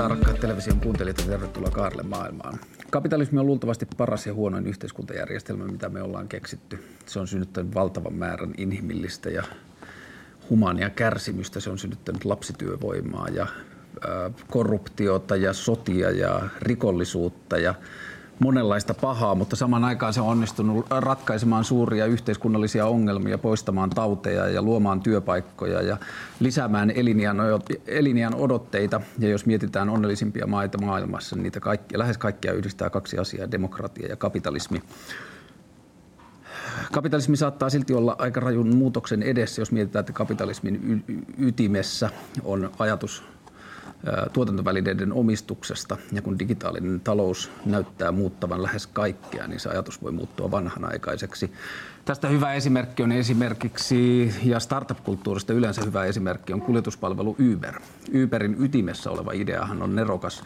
Iltaa rakkaat television kuuntelijat ja tervetuloa Kaarle maailmaan. Kapitalismi on luultavasti paras ja huonoin yhteiskuntajärjestelmä, mitä me ollaan keksitty. Se on synnyttänyt valtavan määrän inhimillistä ja humania kärsimystä. Se on synnyttänyt lapsityövoimaa ja korruptiota ja sotia ja rikollisuutta ja monenlaista pahaa, mutta saman aikaan se on onnistunut ratkaisemaan suuria yhteiskunnallisia ongelmia, poistamaan tauteja ja luomaan työpaikkoja ja lisäämään eliniän, odotteita. Ja jos mietitään onnellisimpia maita maailmassa, niin niitä kaikki, lähes kaikkia yhdistää kaksi asiaa, demokratia ja kapitalismi. Kapitalismi saattaa silti olla aika rajun muutoksen edessä, jos mietitään, että kapitalismin ytimessä on ajatus tuotantovälineiden omistuksesta. Ja kun digitaalinen talous näyttää muuttavan lähes kaikkea, niin se ajatus voi muuttua vanhanaikaiseksi. Tästä hyvä esimerkki on esimerkiksi, ja startup-kulttuurista yleensä hyvä esimerkki on kuljetuspalvelu Uber. Uberin ytimessä oleva ideahan on nerokas.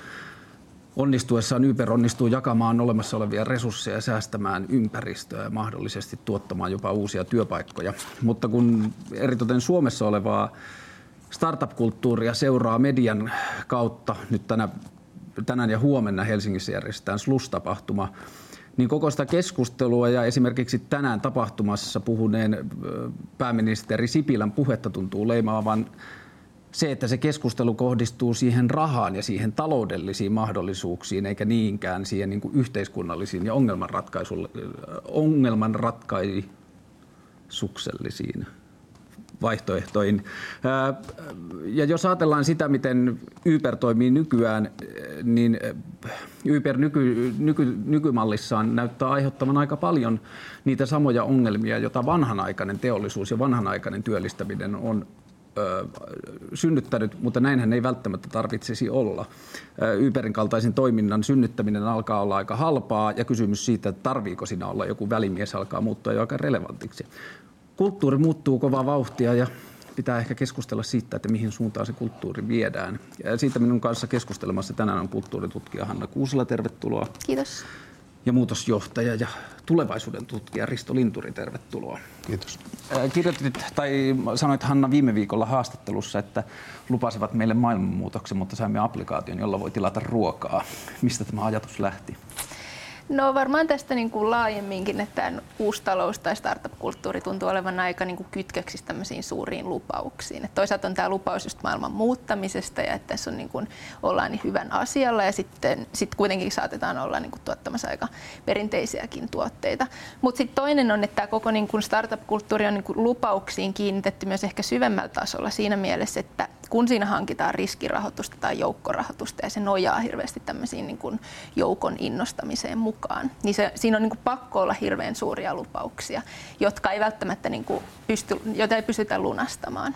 Onnistuessaan Uber onnistuu jakamaan olemassa olevia resursseja, säästämään ympäristöä ja mahdollisesti tuottamaan jopa uusia työpaikkoja. Mutta kun eritoten Suomessa olevaa startup-kulttuuria seuraa median kautta. Nyt tänä, tänään ja huomenna Helsingissä järjestetään SLUS-tapahtuma. Niin koko sitä keskustelua ja esimerkiksi tänään tapahtumassa puhuneen pääministeri Sipilän puhetta tuntuu leimaavan se, että se keskustelu kohdistuu siihen rahaan ja siihen taloudellisiin mahdollisuuksiin, eikä niinkään siihen niin kuin yhteiskunnallisiin ja ongelmanratkaisuksellisiin vaihtoehtoihin. Ja jos ajatellaan sitä, miten Uber toimii nykyään, niin Uber nyky, nyky, nykymallissaan näyttää aiheuttavan aika paljon niitä samoja ongelmia, joita vanhanaikainen teollisuus ja vanhanaikainen työllistäminen on synnyttänyt, mutta näinhän ei välttämättä tarvitsisi olla. Uberin kaltaisen toiminnan synnyttäminen alkaa olla aika halpaa ja kysymys siitä, että tarviiko siinä olla joku välimies, alkaa muuttua jo aika relevantiksi kulttuuri muuttuu kovaa vauhtia ja pitää ehkä keskustella siitä, että mihin suuntaan se kulttuuri viedään. Ja siitä minun kanssa keskustelemassa tänään on kulttuuritutkija Hanna Kuusela, tervetuloa. Kiitos. Ja muutosjohtaja ja tulevaisuuden tutkija Risto Linturi, tervetuloa. Kiitos. Kirjoitit, tai sanoit Hanna viime viikolla haastattelussa, että lupasivat meille maailmanmuutoksen, mutta saimme applikaation, jolla voi tilata ruokaa. Mistä tämä ajatus lähti? No varmaan tästä niin kuin laajemminkin, että tämä uusi talous tai startup-kulttuuri tuntuu olevan aika niin kuin kytköksissä tämmöisiin suuriin lupauksiin. Et toisaalta on tämä lupaus just maailman muuttamisesta ja että tässä on niin kuin, ollaan niin hyvän asialla ja sitten sit kuitenkin saatetaan olla niin kuin tuottamassa aika perinteisiäkin tuotteita. Mutta sitten toinen on, että tämä koko niin kuin startup-kulttuuri on niin kuin lupauksiin kiinnitetty myös ehkä syvemmällä tasolla siinä mielessä, että kun siinä hankitaan riskirahoitusta tai joukkorahoitusta ja se nojaa hirveästi tämmöisiin niin kuin joukon innostamiseen mukaan, niin se, siinä on niin kuin pakko olla hirveän suuria lupauksia, jotka ei välttämättä niin kuin pysty, joita ei pystytä lunastamaan.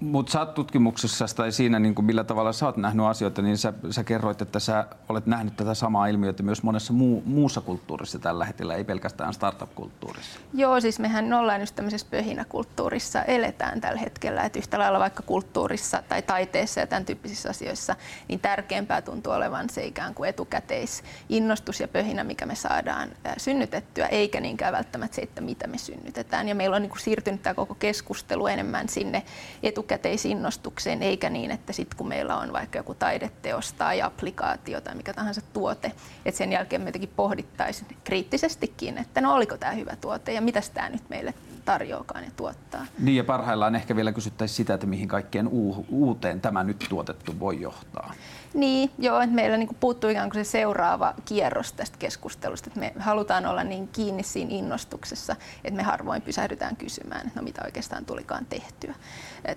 Mutta sä oot tutkimuksessa tai siinä, niin kuin millä tavalla sä oot nähnyt asioita, niin sä, sä kerroit, että sä olet nähnyt tätä samaa ilmiötä myös monessa muu, muussa kulttuurissa tällä hetkellä, ei pelkästään startup-kulttuurissa. Joo, siis mehän ollaan just tämmöisessä pöhinäkulttuurissa, eletään tällä hetkellä, että yhtä lailla vaikka kulttuurissa tai taiteessa ja tämän tyyppisissä asioissa, niin tärkeämpää tuntuu olevan se ikään kuin etukäteisinnostus ja pöhinä, mikä me saadaan synnytettyä, eikä niinkään välttämättä se, että mitä me synnytetään. Ja meillä on niin kuin siirtynyt tämä koko keskustelu enemmän sinne etukäteisinnostukseen, eikä niin, että sitten kun meillä on vaikka joku taideteos tai applikaatio tai mikä tahansa tuote, että sen jälkeen me jotenkin pohdittaisiin kriittisestikin, että no oliko tämä hyvä tuote ja mitä tämä nyt meille tarjoakaan ja tuottaa. Niin ja parhaillaan ehkä vielä kysyttäisiin sitä, että mihin kaikkeen uuteen tämä nyt tuotettu voi johtaa. Niin, joo, että meillä niin puuttuu ikään kuin se seuraava kierros tästä keskustelusta, että me halutaan olla niin kiinni siinä innostuksessa, että me harvoin pysähdytään kysymään, että no mitä oikeastaan tulikaan tehtyä.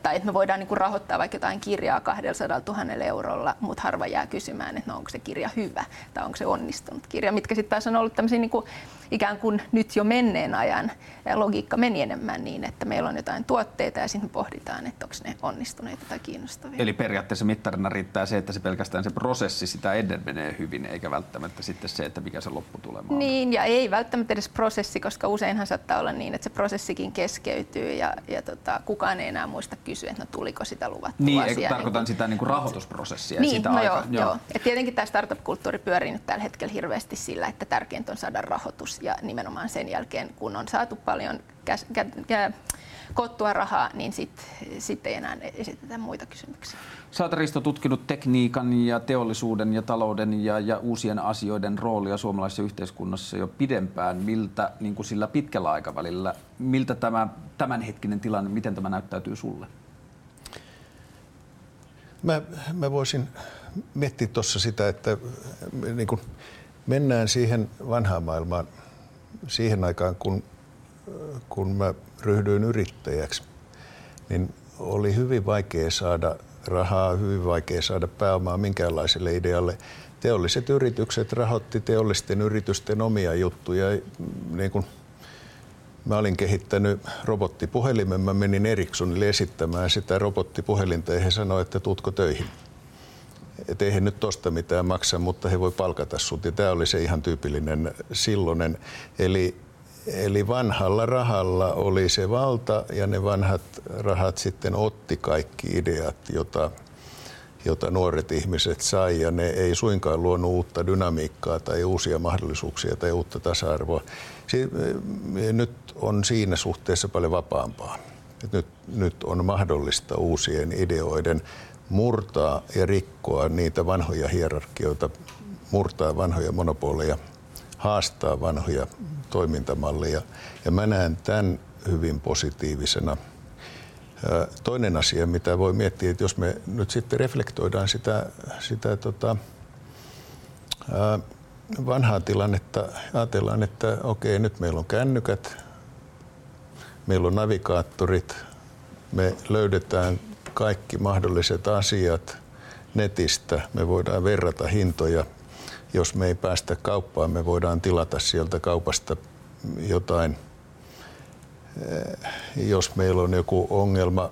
Tai että me voidaan niin rahoittaa vaikka jotain kirjaa 200 000 eurolla, mutta harva jää kysymään, että no onko se kirja hyvä tai onko se onnistunut kirja, mitkä sitten taas on ollut tämmöisiä niin ikään kuin nyt jo menneen ajan logiikka meni enemmän niin, että meillä on jotain tuotteita ja sitten pohditaan, että onko ne onnistuneita tai kiinnostavia. Eli periaatteessa mittarina riittää se, että se pelkästään se prosessi sitä ennen menee hyvin, eikä välttämättä sitten se, että mikä se lopputulema on. Niin, ja ei välttämättä edes prosessi, koska useinhan saattaa olla niin, että se prosessikin keskeytyy ja, ja tota, kukaan ei enää muista kysyä, että no tuliko sitä luvattua Niin, asiaa, tarkoitan niin sitä niin kuin rahoitusprosessia. Niin, sitä no aika, joo, joo. Et tietenkin tämä startup-kulttuuri pyörii nyt tällä hetkellä hirveästi sillä, että tärkeintä on saada rahoitus aluksi ja nimenomaan sen jälkeen, kun on saatu paljon käs, kä, kä, kottua rahaa, niin sitten sit ei enää esitetä muita kysymyksiä. Sä oot Risto tutkinut tekniikan ja teollisuuden ja talouden ja, ja uusien asioiden roolia suomalaisessa yhteiskunnassa jo pidempään. Miltä niin kuin sillä pitkällä aikavälillä, miltä tämä tämänhetkinen tilanne, miten tämä näyttäytyy sulle? Mä, mä voisin miettiä tuossa sitä, että niin kun mennään siihen vanhaan maailmaan siihen aikaan, kun, kun mä ryhdyin yrittäjäksi, niin oli hyvin vaikea saada rahaa, hyvin vaikea saada pääomaa minkäänlaiselle idealle. Teolliset yritykset rahoitti teollisten yritysten omia juttuja. Niin kun mä olin kehittänyt robottipuhelimen, mä menin Ericssonille esittämään sitä robottipuhelinta ja he sanoivat, että tuutko töihin. Et eihän nyt tosta mitään maksa, mutta he voi palkata sut. Ja tämä oli se ihan tyypillinen silloinen. Eli Eli vanhalla rahalla oli se valta ja ne vanhat rahat sitten otti kaikki ideat, jota, jota nuoret ihmiset sai ja ne ei suinkaan luonut uutta dynamiikkaa tai uusia mahdollisuuksia tai uutta tasa-arvoa. Nyt on siinä suhteessa paljon vapaampaa. Nyt, nyt on mahdollista uusien ideoiden murtaa ja rikkoa niitä vanhoja hierarkioita, murtaa vanhoja monopoleja, haastaa vanhoja toimintamallia. Ja mä näen tämän hyvin positiivisena. Toinen asia, mitä voi miettiä, että jos me nyt sitten reflektoidaan sitä, sitä tota, vanhaa tilannetta, ajatellaan, että okei, nyt meillä on kännykät, meillä on navigaattorit, me löydetään kaikki mahdolliset asiat netistä, me voidaan verrata hintoja – jos me ei päästä kauppaan, me voidaan tilata sieltä kaupasta jotain. Eh, jos meillä on joku ongelma,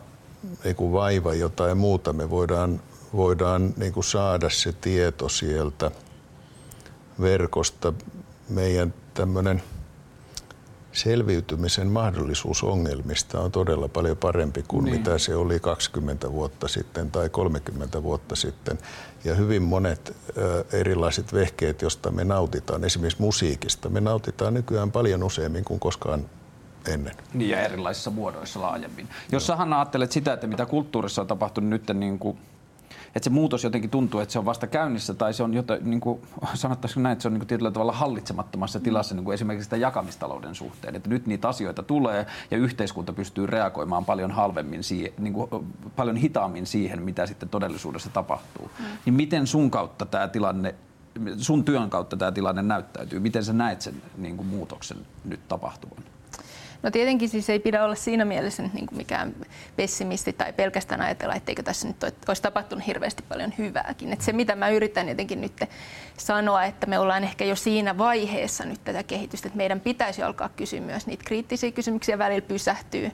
joku vaiva, jotain muuta, me voidaan, voidaan niin kuin saada se tieto sieltä verkosta. Meidän tämmöinen selviytymisen mahdollisuus ongelmista on todella paljon parempi kuin niin. mitä se oli 20 vuotta sitten tai 30 vuotta sitten. Ja hyvin monet ö, erilaiset vehkeet, joista me nautitaan, esimerkiksi musiikista, me nautitaan nykyään paljon useammin kuin koskaan ennen. Niin ja erilaisissa muodoissa laajemmin. Jos no. Hanna ajattelet sitä, että mitä kulttuurissa on tapahtunut nyt niin kuin että se muutos jotenkin tuntuu, että se on vasta käynnissä tai se on jotain, niin kuin, sanottaisiko näin, että se on niin kuin tietyllä tavalla hallitsemattomassa tilassa niin kuin esimerkiksi sitä jakamistalouden suhteen. Että nyt niitä asioita tulee ja yhteiskunta pystyy reagoimaan paljon halvemmin, siihen, niin kuin, paljon hitaammin siihen, mitä sitten todellisuudessa tapahtuu. Mm. Niin miten sun kautta tämä tilanne sun työn kautta tämä tilanne näyttäytyy? Miten sä näet sen niin kuin muutoksen nyt tapahtuvan? No tietenkin siis ei pidä olla siinä mielessä niin kuin mikään pessimisti tai pelkästään ajatella, etteikö tässä nyt olisi tapahtunut hirveästi paljon hyvääkin. Että se, mitä mä yritän jotenkin nyt sanoa, että me ollaan ehkä jo siinä vaiheessa nyt tätä kehitystä, että meidän pitäisi alkaa kysyä myös niitä kriittisiä kysymyksiä, välillä pysähtyy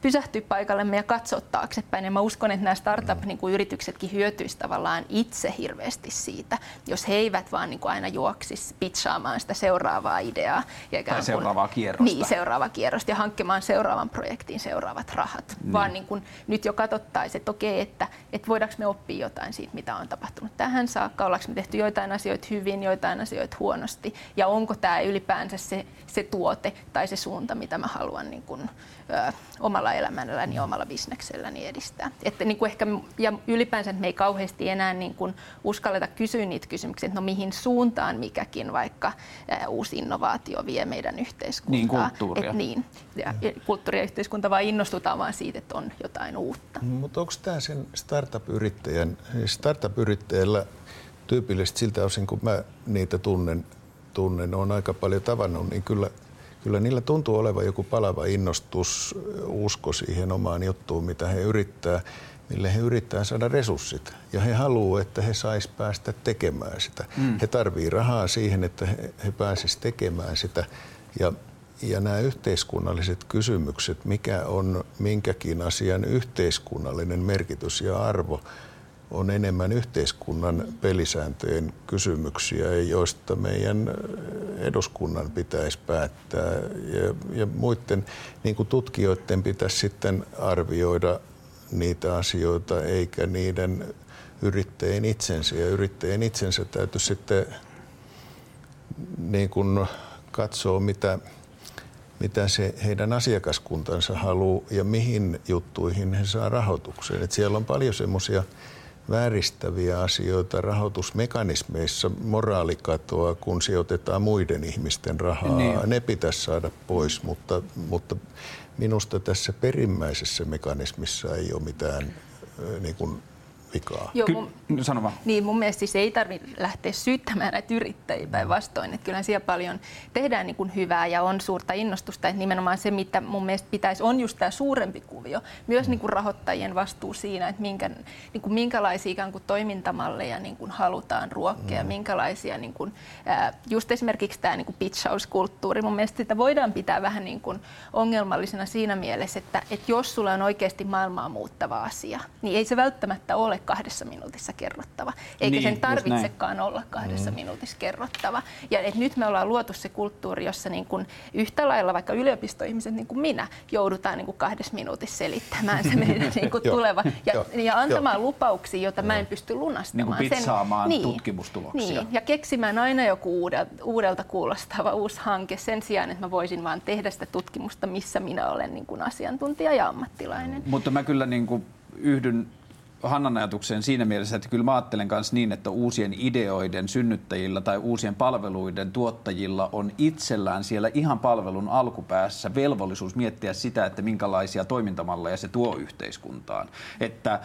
pysähtyä paikallemme ja katsoa taaksepäin. Ja mä uskon, että nämä startup-yrityksetkin hyötyisivät tavallaan itse hirveästi siitä, jos he eivät vaan niin kuin aina juoksisi pitchaamaan sitä seuraavaa ideaa. Ja tai seuraavaa kierrosta. Niin, seuraavaa kierrosta ja hankkimaan seuraavan projektiin seuraavat rahat. Niin. Vaan niin kuin nyt jo katsottaisiin, että okei, että, että voidaanko me oppia jotain siitä, mitä on tapahtunut tähän saakka, ollaanko me tehty joitain asioita hyvin, joitain asioita huonosti, ja onko tämä ylipäänsä se, se tuote tai se suunta, mitä mä haluan niin kuin, ö, omalla elämälläni ja omalla bisnekselläni edistää. Että niin kuin ehkä, ja ylipäänsä että me ei kauheasti enää niin kuin uskalleta kysyä niitä kysymyksiä, että no mihin suuntaan mikäkin vaikka ä, uusi innovaatio vie meidän yhteiskuntaa. Niin, kulttuuria. Et niin, ja, ja kulttuuri ja yhteiskunta vaan innostutaan vaan siitä, että on jotain uutta. Mutta onko tämä sen startup-yrittäjän, startup-yrittäjällä tyypillisesti siltä osin, kun mä niitä tunnen, tunnen, on aika paljon tavannut, niin kyllä – kyllä niillä tuntuu olevan joku palava innostus, usko siihen omaan juttuun, mitä he yrittää, mille he yrittää saada resurssit. Ja he haluavat, että he sais päästä tekemään sitä. Mm. He tarvii rahaa siihen, että he, he pääsisivät tekemään sitä. Ja, ja nämä yhteiskunnalliset kysymykset, mikä on minkäkin asian yhteiskunnallinen merkitys ja arvo, on enemmän yhteiskunnan pelisääntöjen kysymyksiä, joista meidän eduskunnan pitäisi päättää. Ja, ja muiden niin kuin tutkijoiden pitäisi sitten arvioida niitä asioita, eikä niiden yrittäjien itsensä. Ja yrittäjien itsensä täytyy sitten niin kuin katsoo, mitä, mitä se heidän asiakaskuntansa haluaa ja mihin juttuihin he saa rahoituksen. Et siellä on paljon semmoisia vääristäviä asioita rahoitusmekanismeissa, moraalikatoa, kun sijoitetaan muiden ihmisten rahaa. Niin. Ne pitäisi saada pois, mutta, mutta minusta tässä perimmäisessä mekanismissa ei ole mitään niin kuin vikaa. Joo, mun, Ky- sano vaan. Niin, mun mielestä siis ei tarvitse lähteä syyttämään näitä yrittäjiä päinvastoin. Että kyllä siellä paljon tehdään niin kuin hyvää ja on suurta innostusta. Että nimenomaan se, mitä mun mielestä pitäisi, on just tämä suurempi kuvio. Myös mm. niin kuin rahoittajien vastuu siinä, että minkä, niin kuin minkälaisia ikään kuin toimintamalleja niin kuin halutaan ruokkia. Mm. Minkälaisia, niin kuin, just esimerkiksi tämä niin kuin pitchauskulttuuri. Mun mielestä sitä voidaan pitää vähän niin kuin ongelmallisena siinä mielessä, että, että jos sulla on oikeasti maailmaa muuttava asia, niin ei se välttämättä ole ole kahdessa minuutissa kerrottava, eikä niin, sen tarvitsekaan olla kahdessa mm. minuutissa kerrottava. Ja et nyt me ollaan luotu se kulttuuri, jossa niin kun yhtä lailla vaikka yliopistoihmiset niin kuin minä joudutaan niin kuin kahdessa minuutissa selittämään se meidän niin kuin tuleva ja, ja antamaan lupauksia, joita mä en pysty lunastamaan. Niin kuin sen, niin, tutkimustuloksia. Niin, ja keksimään aina joku uudelta, uudelta kuulostava uusi hanke sen sijaan, että mä voisin vaan tehdä sitä tutkimusta, missä minä olen niin kuin asiantuntija ja ammattilainen. Mutta mä kyllä niin kuin yhdyn Hannan ajatukseen siinä mielessä, että kyllä mä ajattelen myös niin, että uusien ideoiden synnyttäjillä tai uusien palveluiden tuottajilla on itsellään siellä ihan palvelun alkupäässä velvollisuus miettiä sitä, että minkälaisia toimintamalleja se tuo yhteiskuntaan. Että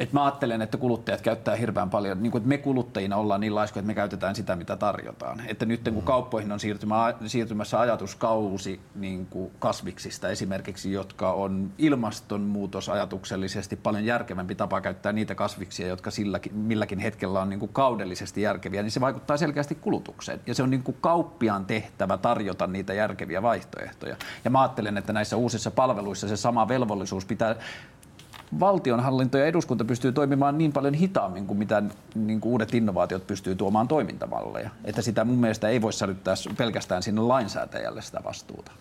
et mä ajattelen, että kuluttajat käyttää hirveän paljon, niin kuin, että me kuluttajina ollaan niin laiskoja, että me käytetään sitä, mitä tarjotaan. Että nyt kun mm. kauppoihin on siirtymä, siirtymässä ajatuskausi niin kuin kasviksista esimerkiksi, jotka on ilmastonmuutosajatuksellisesti paljon järkevämpi tapa käyttää niitä kasviksia, jotka silläkin, milläkin hetkellä on niin kuin kaudellisesti järkeviä, niin se vaikuttaa selkeästi kulutukseen. Ja se on niin kuin kauppiaan tehtävä tarjota niitä järkeviä vaihtoehtoja. Ja mä ajattelen, että näissä uusissa palveluissa se sama velvollisuus pitää valtionhallinto ja eduskunta pystyy toimimaan niin paljon hitaammin kuin mitä niin kuin uudet innovaatiot pystyy tuomaan toimintamalleja. Että sitä mun mielestä ei voi sälyttää pelkästään sinne lainsäätäjälle sitä vastuuta.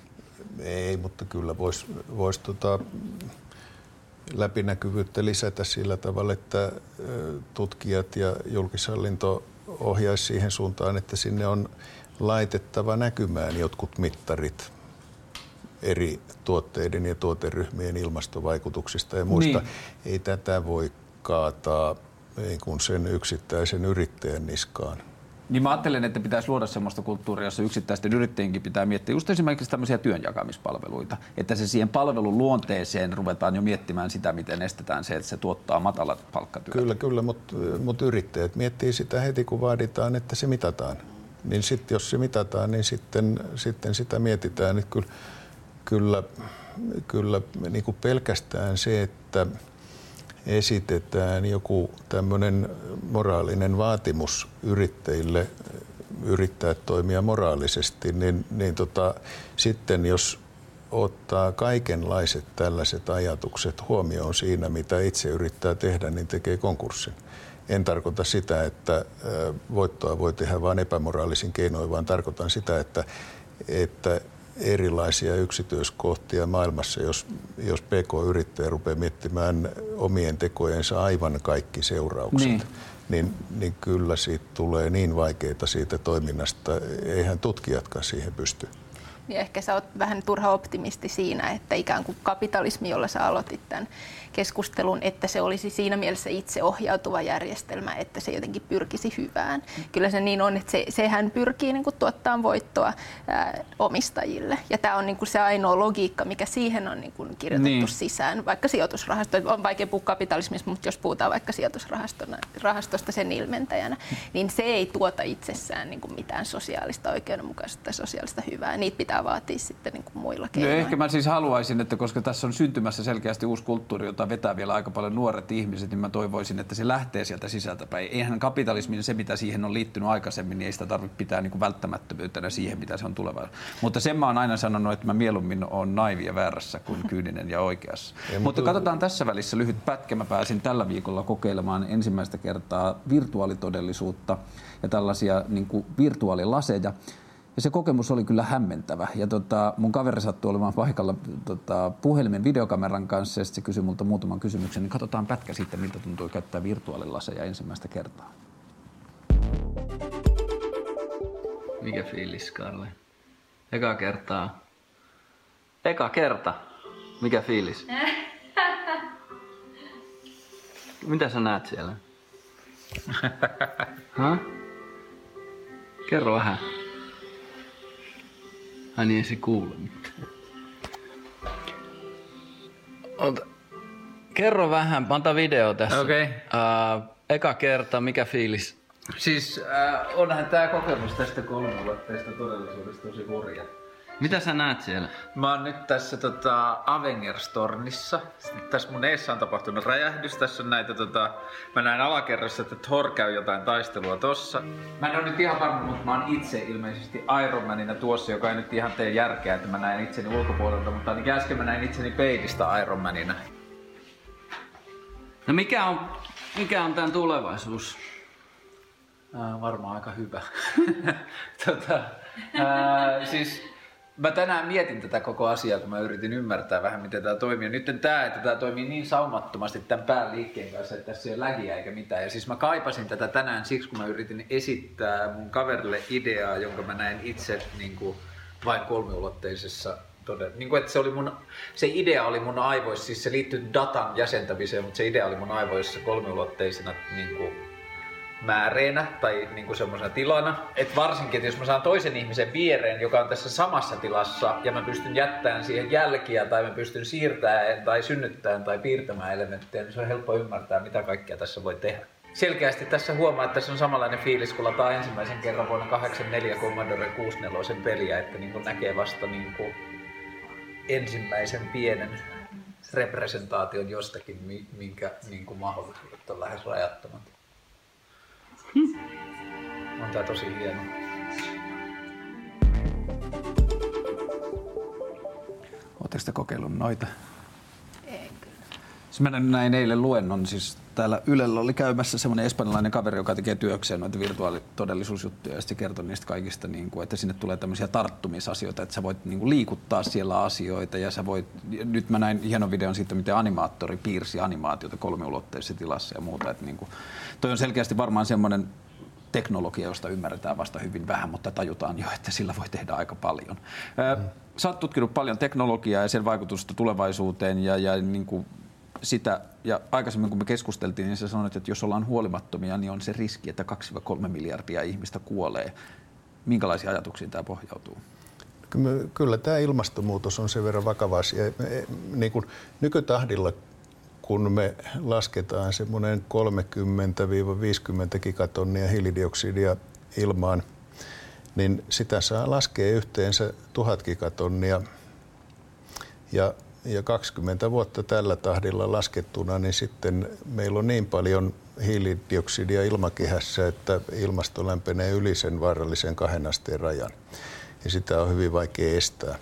Ei, mutta kyllä voisi vois tota, läpinäkyvyyttä lisätä sillä tavalla, että tutkijat ja julkishallinto ohjaisi siihen suuntaan, että sinne on laitettava näkymään jotkut mittarit eri tuotteiden ja tuoteryhmien ilmastovaikutuksista ja muista. Niin. Ei tätä voi kaataa niin kuin sen yksittäisen yrittäjän niskaan. Niin mä ajattelen, että pitäisi luoda sellaista kulttuuria, jossa yksittäisten yrittäjienkin pitää miettiä just esimerkiksi tämmöisiä työnjakamispalveluita. Että se siihen palvelun luonteeseen ruvetaan jo miettimään sitä, miten estetään se, että se tuottaa matalat palkkatyötä. Kyllä, kyllä, mutta mut yrittäjät miettii sitä heti, kun vaaditaan, että se mitataan. Niin sitten jos se mitataan, niin sitten, sitten sitä mietitään. Että kyllä kyllä, kyllä niin kuin pelkästään se, että esitetään joku tämmöinen moraalinen vaatimus yrittäjille yrittää toimia moraalisesti, niin, niin tota, sitten jos ottaa kaikenlaiset tällaiset ajatukset huomioon siinä, mitä itse yrittää tehdä, niin tekee konkurssin. En tarkoita sitä, että voittoa voi tehdä vain epämoraalisin keinoin, vaan tarkoitan sitä, että, että erilaisia yksityiskohtia maailmassa, jos, jos PK-yrittäjä rupeaa miettimään omien tekojensa aivan kaikki seuraukset. Niin. Niin, niin kyllä siitä tulee niin vaikeita siitä toiminnasta. Eihän tutkijatkaan siihen pysty. Niin ehkä sä oot vähän turha optimisti siinä, että ikään kuin kapitalismi, jolla sä aloitit tämän keskustelun, että se olisi siinä mielessä itseohjautuva järjestelmä, että se jotenkin pyrkisi hyvään. Kyllä se niin on, että se, sehän pyrkii niin kuin tuottaa voittoa ää, omistajille. Ja tämä on niin kuin se ainoa logiikka, mikä siihen on niin kuin kirjoitettu niin. sisään. Vaikka sijoitusrahasto, on vaikea puhua kapitalismista, mutta jos puhutaan vaikka sijoitusrahastosta sen ilmentäjänä, niin se ei tuota itsessään niin kuin mitään sosiaalista oikeudenmukaisuutta tai sosiaalista hyvää. Niitä pitää vaatia sitten niin kuin muilla no keinoilla. No ehkä mä siis haluaisin, että koska tässä on syntymässä selkeästi uusi kulttuuri, jota vetää vielä aika paljon nuoret ihmiset, niin mä toivoisin, että se lähtee sieltä sisältäpäin. Eihän kapitalismin se, mitä siihen on liittynyt aikaisemmin, niin ei sitä tarvitse pitää niin kuin välttämättömyytenä siihen, mitä se on tuleva. Mutta sen mä oon aina sanonut, että mä mieluummin on naivi ja väärässä kuin kyyninen ja oikeassa. Ja, mutta katsotaan tässä välissä lyhyt pätkä. Mä pääsin tällä viikolla kokeilemaan ensimmäistä kertaa virtuaalitodellisuutta ja tällaisia niin kuin virtuaalilaseja. Ja se kokemus oli kyllä hämmentävä. Ja tota, mun kaveri sattui olemaan paikalla tota, puhelimen videokameran kanssa ja se kysyi multa muutaman kysymyksen. Niin katsotaan pätkä siitä, miltä tuntuu käyttää virtuaalilaseja ensimmäistä kertaa. Mikä fiilis, Karle? Eka kertaa. Eka kerta. Mikä fiilis? Mitä sä näet siellä? Kerro vähän. Ai niin, ei se kuule mitään. Ota. Kerro vähän, panta video tässä. Okei. Uh, eka kerta, mikä fiilis? Siis äh, onhan tämä kokemus tästä kolmeulotteista todellisuudesta tosi hurja. Mitä sä näet siellä? Mä oon nyt tässä tota, Avengerstornissa. Sitten tässä mun eessä on tapahtunut räjähdys. Tässä on näitä, tota, mä näin alakerrassa, että Thor käy jotain taistelua tossa. Mä en ole nyt ihan varma, mutta mä oon itse ilmeisesti Iron Manina tuossa, joka ei nyt ihan tee järkeä, että mä näen itseni ulkopuolelta, mutta ainakin äsken mä näin itseni peilistä Iron Manina. No mikä on, mikä on tämän tulevaisuus? Äh, varmaan aika hyvä. tota, äh, siis mä tänään mietin tätä koko asiaa, kun mä yritin ymmärtää vähän, miten tämä toimii. Nyt tämä, että tämä toimii niin saumattomasti tämän pään liikkeen kanssa, että tässä ei ole lägiä eikä mitään. Ja siis mä kaipasin tätä tänään siksi, kun mä yritin esittää mun kaverille ideaa, jonka mä näin itse niin kuin, vain kolmiulotteisessa todella, niin kuin, että se, oli mun, se idea oli mun aivoissa, siis se liittyy datan jäsentämiseen, mutta se idea oli mun aivoissa kolmiulotteisena niin kuin, määreenä tai niin kuin semmoisena tilana. Että varsinkin, että jos mä saan toisen ihmisen viereen, joka on tässä samassa tilassa ja mä pystyn jättämään siihen jälkiä tai mä pystyn siirtämään tai synnyttämään tai piirtämään elementtejä, niin se on helppo ymmärtää, mitä kaikkea tässä voi tehdä. Selkeästi tässä huomaa, että tässä on samanlainen fiilis, kun lataa ensimmäisen kerran vuonna 84 Commodore 64 peliä, että niin kuin näkee vasta niin kuin ensimmäisen pienen representaation jostakin, minkä niin kuin mahdollisuudet on lähes rajattomat. On tää tosi hieno. Oletteko te kokeillut noita? En kyllä. Siis mä näin eilen luennon, siis täällä Ylellä oli käymässä semmoinen espanjalainen kaveri, joka tekee työkseen noita virtuaalitodellisuusjuttuja ja sitten kertoi niistä kaikista, niin kuin, että sinne tulee tämmöisiä tarttumisasioita, että sä voit niin kuin, liikuttaa siellä asioita ja sä voit, nyt mä näin hienon videon siitä, miten animaattori piirsi animaatiota kolmiulotteisessa tilassa ja muuta, että niin kuin, toi on selkeästi varmaan semmoinen teknologia, josta ymmärretään vasta hyvin vähän, mutta tajutaan jo, että sillä voi tehdä aika paljon. Mm. Sä oot tutkinut paljon teknologiaa ja sen vaikutusta tulevaisuuteen ja, ja niin kuin sitä, ja aikaisemmin kun me keskusteltiin, niin sä sanoit, että jos ollaan huolimattomia, niin on se riski, että 2-3 miljardia ihmistä kuolee. Minkälaisia ajatuksia tämä pohjautuu? Kyllä tämä ilmastonmuutos on sen verran vakava asia. Niin kuin nykytahdilla, kun me lasketaan semmoinen 30-50 gigatonnia hiilidioksidia ilmaan, niin sitä saa laskea yhteensä tuhat gigatonnia. Ja ja 20 vuotta tällä tahdilla laskettuna, niin sitten meillä on niin paljon hiilidioksidia ilmakehässä, että ilmasto lämpenee yli sen vaarallisen kahden asteen rajan. Ja sitä on hyvin vaikea estää.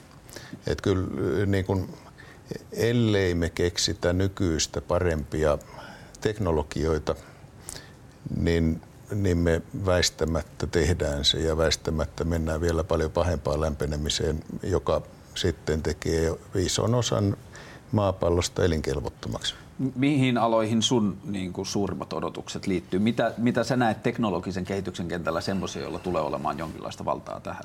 Että kyllä niin kun, ellei me keksitä nykyistä parempia teknologioita, niin, niin me väistämättä tehdään se ja väistämättä mennään vielä paljon pahempaan lämpenemiseen, joka sitten tekee ison osan maapallosta elinkelvottomaksi. Mihin aloihin sun niin kuin, suurimmat odotukset liittyy? Mitä, mitä sä näet teknologisen kehityksen kentällä semmoisia, joilla tulee olemaan jonkinlaista valtaa tähän?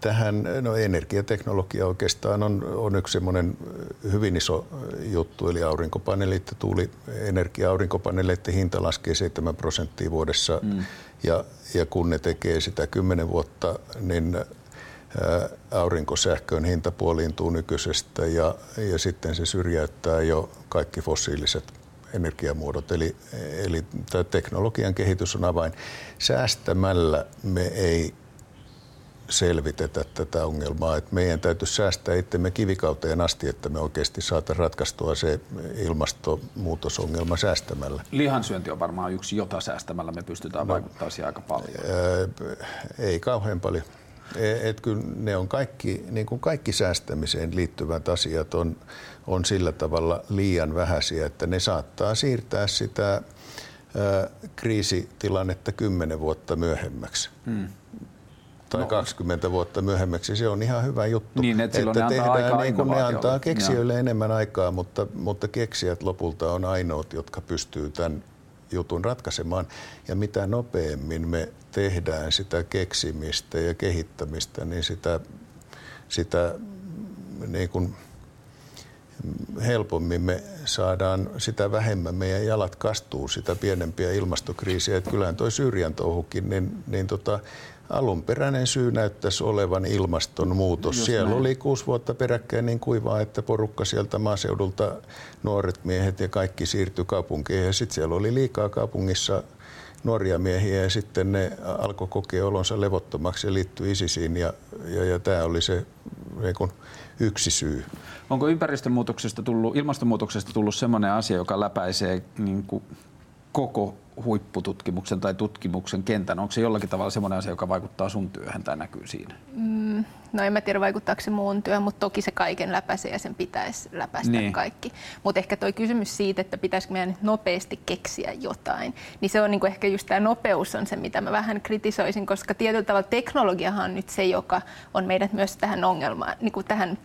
Tähän, no energiateknologia oikeastaan on, on yksi semmoinen hyvin iso juttu, eli aurinkopaneelit ja tuuli energia-aurinkopaneeleiden hinta laskee 7 prosenttia vuodessa, mm. ja, ja kun ne tekee sitä 10 vuotta, niin aurinkosähkön hinta puoliintuu nykyisestä ja, ja sitten se syrjäyttää jo kaikki fossiiliset energiamuodot. Eli, eli tämä teknologian kehitys on avain. Säästämällä me ei selvitetä tätä ongelmaa. Että meidän täytyy säästää itsemme kivikauteen asti, että me oikeasti saataisiin ratkaistua se ilmastonmuutosongelma säästämällä. Lihansyönti on varmaan yksi, jota säästämällä me pystytään no, vaikuttamaan siihen aika paljon. Ää, ei kauhean paljon. E, et kyllä ne on kaikki, niin kuin kaikki säästämiseen liittyvät asiat on, on sillä tavalla liian vähäisiä, että ne saattaa siirtää sitä ä, kriisitilannetta kymmenen vuotta myöhemmäksi. Hmm tai no. 20 vuotta myöhemmäksi, se on ihan hyvä juttu. Niin, että, että ne tehdään antaa niin kuin ne antaa keksijöille ja. enemmän aikaa, mutta, mutta keksijät lopulta on ainoat, jotka pystyy tämän jutun ratkaisemaan. Ja mitä nopeammin me tehdään sitä keksimistä ja kehittämistä, niin sitä, sitä niin kuin helpommin me saadaan sitä vähemmän meidän jalat kastuu, sitä pienempiä ilmastokriisiä. Että kyllähän toi Syyrian touhukin, niin, niin tota, alunperäinen syy näyttäisi olevan ilmastonmuutos. Just Siellä näin. oli kuusi vuotta peräkkäin niin kuivaa, että porukka sieltä maaseudulta, nuoret miehet ja kaikki siirtyi kaupunkiin. Ja sitten siellä oli liikaa kaupungissa nuoria miehiä ja sitten ne alkoi kokea olonsa levottomaksi ja liittyi ISISiin ja, ja, ja tämä oli se niin kun, yksi syy. Onko ympäristömuutoksesta tullut, ilmastonmuutoksesta tullut sellainen asia, joka läpäisee niin kuin koko huippututkimuksen tai tutkimuksen kentän? Onko se jollakin tavalla sellainen asia, joka vaikuttaa sun työhön tai näkyy siinä? Mm, no en mä tiedä vaikuttaako se muun työhön, mutta toki se kaiken läpäisee ja sen pitäisi läpäistä niin. kaikki. Mutta ehkä tuo kysymys siitä, että pitäisikö meidän nyt nopeasti keksiä jotain, niin se on niinku ehkä just tämä nopeus on se, mitä mä vähän kritisoisin, koska tietyllä tavalla teknologiahan on nyt se, joka on meidät myös tähän ongelmaan, niinku tähän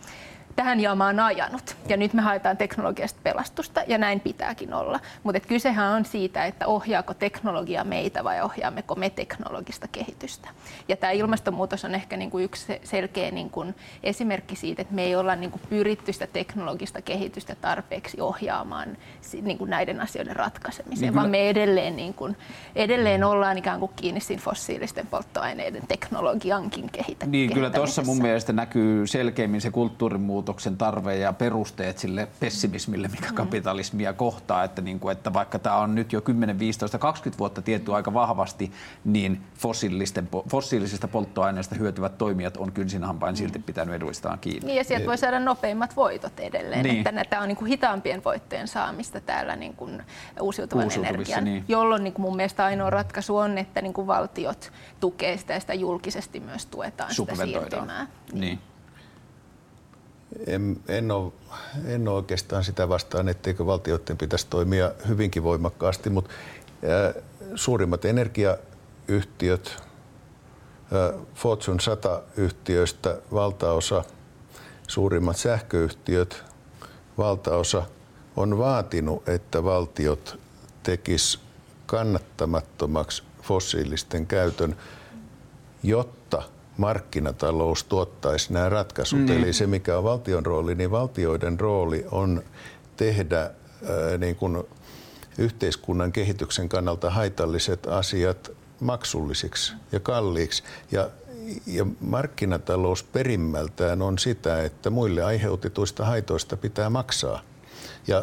tähän jaamaan ajanut. Ja nyt me haetaan teknologiasta pelastusta ja näin pitääkin olla. Mutta kysehän on siitä, että ohjaako teknologia meitä vai ohjaammeko me teknologista kehitystä. Ja tämä ilmastonmuutos on ehkä niinku yksi selkeä niinku esimerkki siitä, että me ei olla niinku pyritty sitä teknologista kehitystä tarpeeksi ohjaamaan niinku näiden asioiden ratkaisemiseen, niin vaan me edelleen, niinku, edelleen ollaan ikään kuin kiinni siinä fossiilisten polttoaineiden teknologiankin kehittämisessä. Niin, kyllä tuossa mun mielestä näkyy selkeämmin se kulttuurimuutos muutoksen tarve ja perusteet sille pessimismille, mikä mm. kapitalismia kohtaa, että, niin kuin, että vaikka tämä on nyt jo 10, 15, 20 vuotta tietty aika vahvasti, niin fossiilisten, fossiilisista polttoaineista hyötyvät toimijat on kynsin hampain silti pitänyt eduistaan kiinni. Niin ja sieltä voi saada nopeimmat voitot edelleen, niin. että tämä on niin kuin hitaampien voittojen saamista täällä niin kuin uusiutuvan energian, niin. jolloin niin kuin mun mielestä ainoa ratkaisu on, että niin kuin valtiot tukee sitä ja sitä julkisesti myös tuetaan sitä siirtymää. Niin. niin en, en, ole, en ole oikeastaan sitä vastaan, etteikö valtioiden pitäisi toimia hyvinkin voimakkaasti, mutta suurimmat energiayhtiöt, Fortune 100 yhtiöistä valtaosa, suurimmat sähköyhtiöt, valtaosa on vaatinut, että valtiot tekis kannattamattomaksi fossiilisten käytön, jotta – markkinatalous tuottaisi nämä ratkaisut. Mm. Eli se, mikä on valtion rooli, niin valtioiden rooli on tehdä ää, niin kuin yhteiskunnan kehityksen kannalta haitalliset asiat maksullisiksi ja kalliiksi. Ja, ja markkinatalous perimmältään on sitä, että muille aiheutetuista haitoista pitää maksaa. Ja,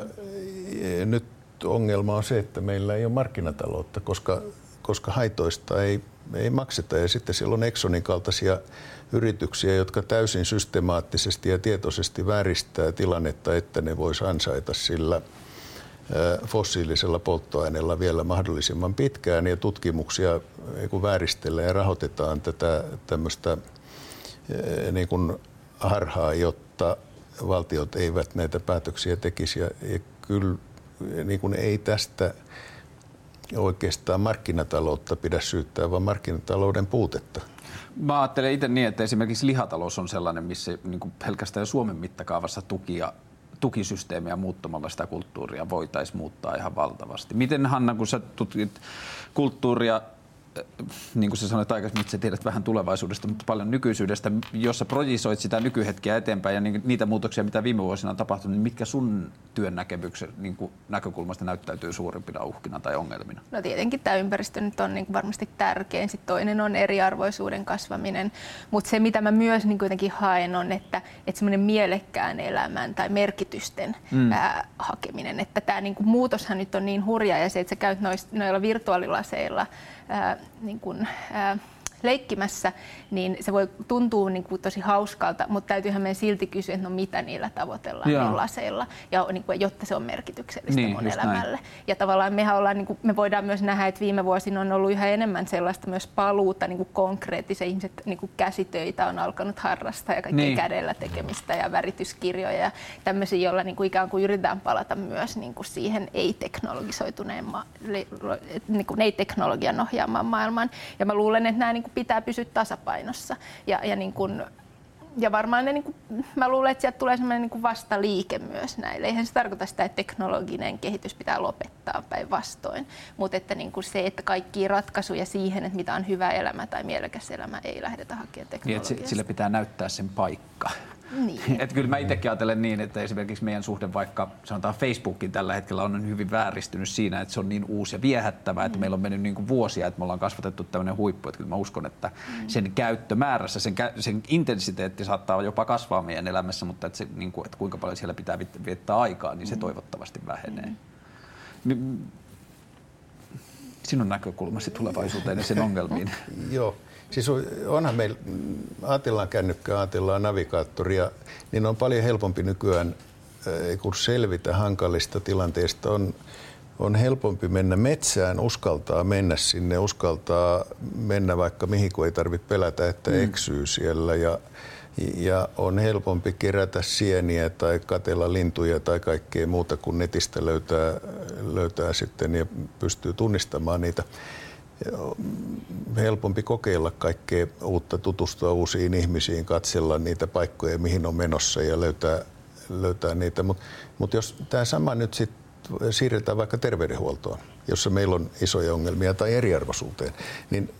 ja nyt ongelma on se, että meillä ei ole markkinataloutta, koska, koska haitoista ei ei makseta. Ja sitten siellä on Exxonin kaltaisia yrityksiä, jotka täysin systemaattisesti ja tietoisesti vääristää tilannetta, että ne voisi ansaita sillä fossiilisella polttoaineella vielä mahdollisimman pitkään ja tutkimuksia vääristellään ja rahoitetaan tätä tämmöistä niin kuin harhaa, jotta valtiot eivät näitä päätöksiä tekisi. Ja, ja kyllä niin kuin ei tästä oikeastaan markkinataloutta pidä syyttää, vaan markkinatalouden puutetta. Mä ajattelen itse niin, että esimerkiksi lihatalous on sellainen, missä niin pelkästään Suomen mittakaavassa tukia tukisysteemiä muuttamalla sitä kulttuuria voitaisiin muuttaa ihan valtavasti. Miten Hanna, kun sä tutkit kulttuuria niin kuin sä sanoit aikaisemmin, että sä tiedät vähän tulevaisuudesta, mutta paljon nykyisyydestä, jos sä projisoit sitä nykyhetkeä eteenpäin ja niitä muutoksia, mitä viime vuosina on tapahtunut, niin mitkä sun työn näkemyksen niin kuin näkökulmasta näyttäytyy suurimpina uhkina tai ongelmina? No tietenkin tämä ympäristö nyt on niin kuin varmasti tärkein. Sitten toinen on eriarvoisuuden kasvaminen, mutta se mitä mä myös niin kuitenkin haen on, että, että semmoinen mielekkään elämän tai merkitysten mm. ää, hakeminen. Että tämä niin kuin muutoshan nyt on niin hurja ja se, että sä käyt noilla virtuaalilaseilla niin kuin, ää, leikkimässä, niin se voi tuntua niin kuin tosi hauskalta, mutta täytyyhän meidän silti kysyä, että no mitä niillä tavoitellaan Joo. niillä laseilla, ja niin kuin, jotta se on merkityksellistä niin, mun elämälle. Näin. Ja tavallaan mehän ollaan, niin kuin, me voidaan myös nähdä, että viime vuosina on ollut yhä enemmän sellaista myös paluuta niin kuin konkreettisia ihmiset niin kuin käsitöitä on alkanut harrastaa ja kaikkea niin. kädellä tekemistä ja värityskirjoja ja tämmöisiä, joilla niin kuin ikään kuin yritetään palata myös niin kuin siihen ei-teknologisoituneen, ma- niin kuin ei-teknologian ohjaamaan maailmaan. Ja mä luulen, että nämä niin kuin pitää pysyä tasapainossa. Ja, ja niin kuin, ja varmaan ne, niin kuin, mä luulen, että sieltä tulee sellainen niin vastaliike myös näille. Eihän se tarkoita sitä, että teknologinen kehitys pitää lopettaa päinvastoin, mutta että niin kuin se, että kaikki ratkaisuja siihen, että mitä on hyvä elämä tai mielekäs elämä, ei lähdetä hakemaan teknologiasta. Niin, sille pitää näyttää sen paikka. Niin. Et kyllä mä itsekin ajattelen niin, että esimerkiksi meidän suhde vaikka sanotaan Facebookin tällä hetkellä on hyvin vääristynyt siinä, että se on niin uusi ja viehättävä, että mm. meillä on mennyt niin kuin vuosia, että me ollaan kasvatettu tämmöinen huippu. Että kyllä mä uskon, että mm. sen käyttömäärässä, sen, sen intensiteetti saattaa jopa kasvaa meidän elämässä, mutta että, se, niin kuin, että kuinka paljon siellä pitää viettää aikaa, niin se mm. toivottavasti vähenee. Mm. Sinun näkökulmasi tulevaisuuteen ja sen ongelmiin. Joo. Siis onhan meillä, ajatellaan kännykkää, ajatellaan navigaattoria, niin on paljon helpompi nykyään, eh, kun selvitä hankalista tilanteista, on, on helpompi mennä metsään, uskaltaa mennä sinne, uskaltaa mennä vaikka mihin, kun ei tarvitse pelätä, että mm. eksyy siellä. Ja, ja on helpompi kerätä sieniä tai katella lintuja tai kaikkea muuta, kun netistä löytää, löytää sitten ja pystyy tunnistamaan niitä helpompi kokeilla kaikkea uutta, tutustua uusiin ihmisiin, katsella niitä paikkoja, mihin on menossa ja löytää, löytää niitä. Mutta mut jos tämä sama nyt sit siirretään vaikka terveydenhuoltoon, jossa meillä on isoja ongelmia tai eriarvoisuuteen, niin,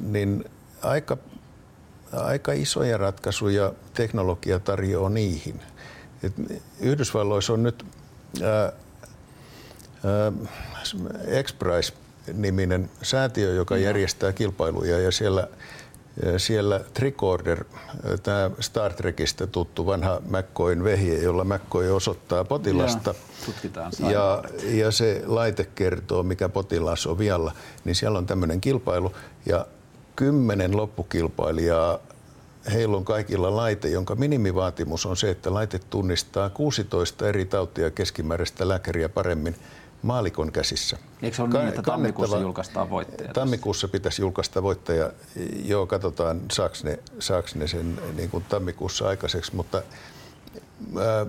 niin aika, aika isoja ratkaisuja teknologia tarjoaa niihin. Et Yhdysvalloissa on nyt ää, ää, X-Prize niminen säätiö, joka no. järjestää kilpailuja ja siellä siellä Tricorder, tämä Star Trekistä tuttu vanha McCoyn vehje, jolla McCoy osoittaa potilasta. Ja, ja, ja se laite kertoo, mikä potilas on vialla. Niin siellä on tämmöinen kilpailu ja kymmenen loppukilpailijaa heillä on kaikilla laite, jonka minimivaatimus on se, että laite tunnistaa 16 eri tautia keskimääräistä lääkäriä paremmin maalikon käsissä. Eikö se ole niin, että tammikuussa julkaistaan voittaja? Tammikuussa pitäisi julkaista voittaja. Joo, katsotaan saako ne, saako ne sen niin kuin tammikuussa aikaiseksi, mutta ää,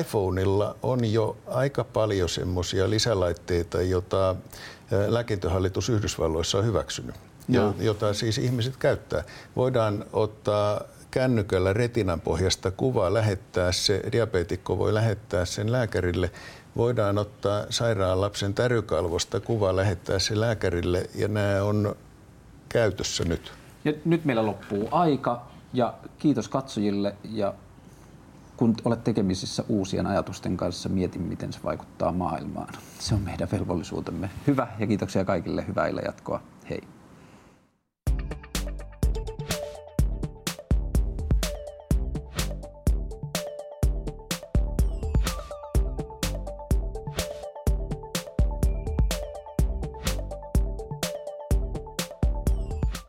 iPhoneilla on jo aika paljon semmoisia lisälaitteita, joita lääkintöhallitus Yhdysvalloissa on hyväksynyt, Joo. jota siis ihmiset käyttää. Voidaan ottaa kännykällä retinan pohjasta kuva, lähettää se, diabeetikko voi lähettää sen lääkärille – voidaan ottaa sairaan lapsen tärykalvosta kuva, lähettää se lääkärille ja nämä on käytössä nyt. Ja nyt meillä loppuu aika ja kiitos katsojille ja kun olet tekemisissä uusien ajatusten kanssa, mietin miten se vaikuttaa maailmaan. Se on meidän velvollisuutemme. Hyvä ja kiitoksia kaikille. Hyvää jatkoa. Hei.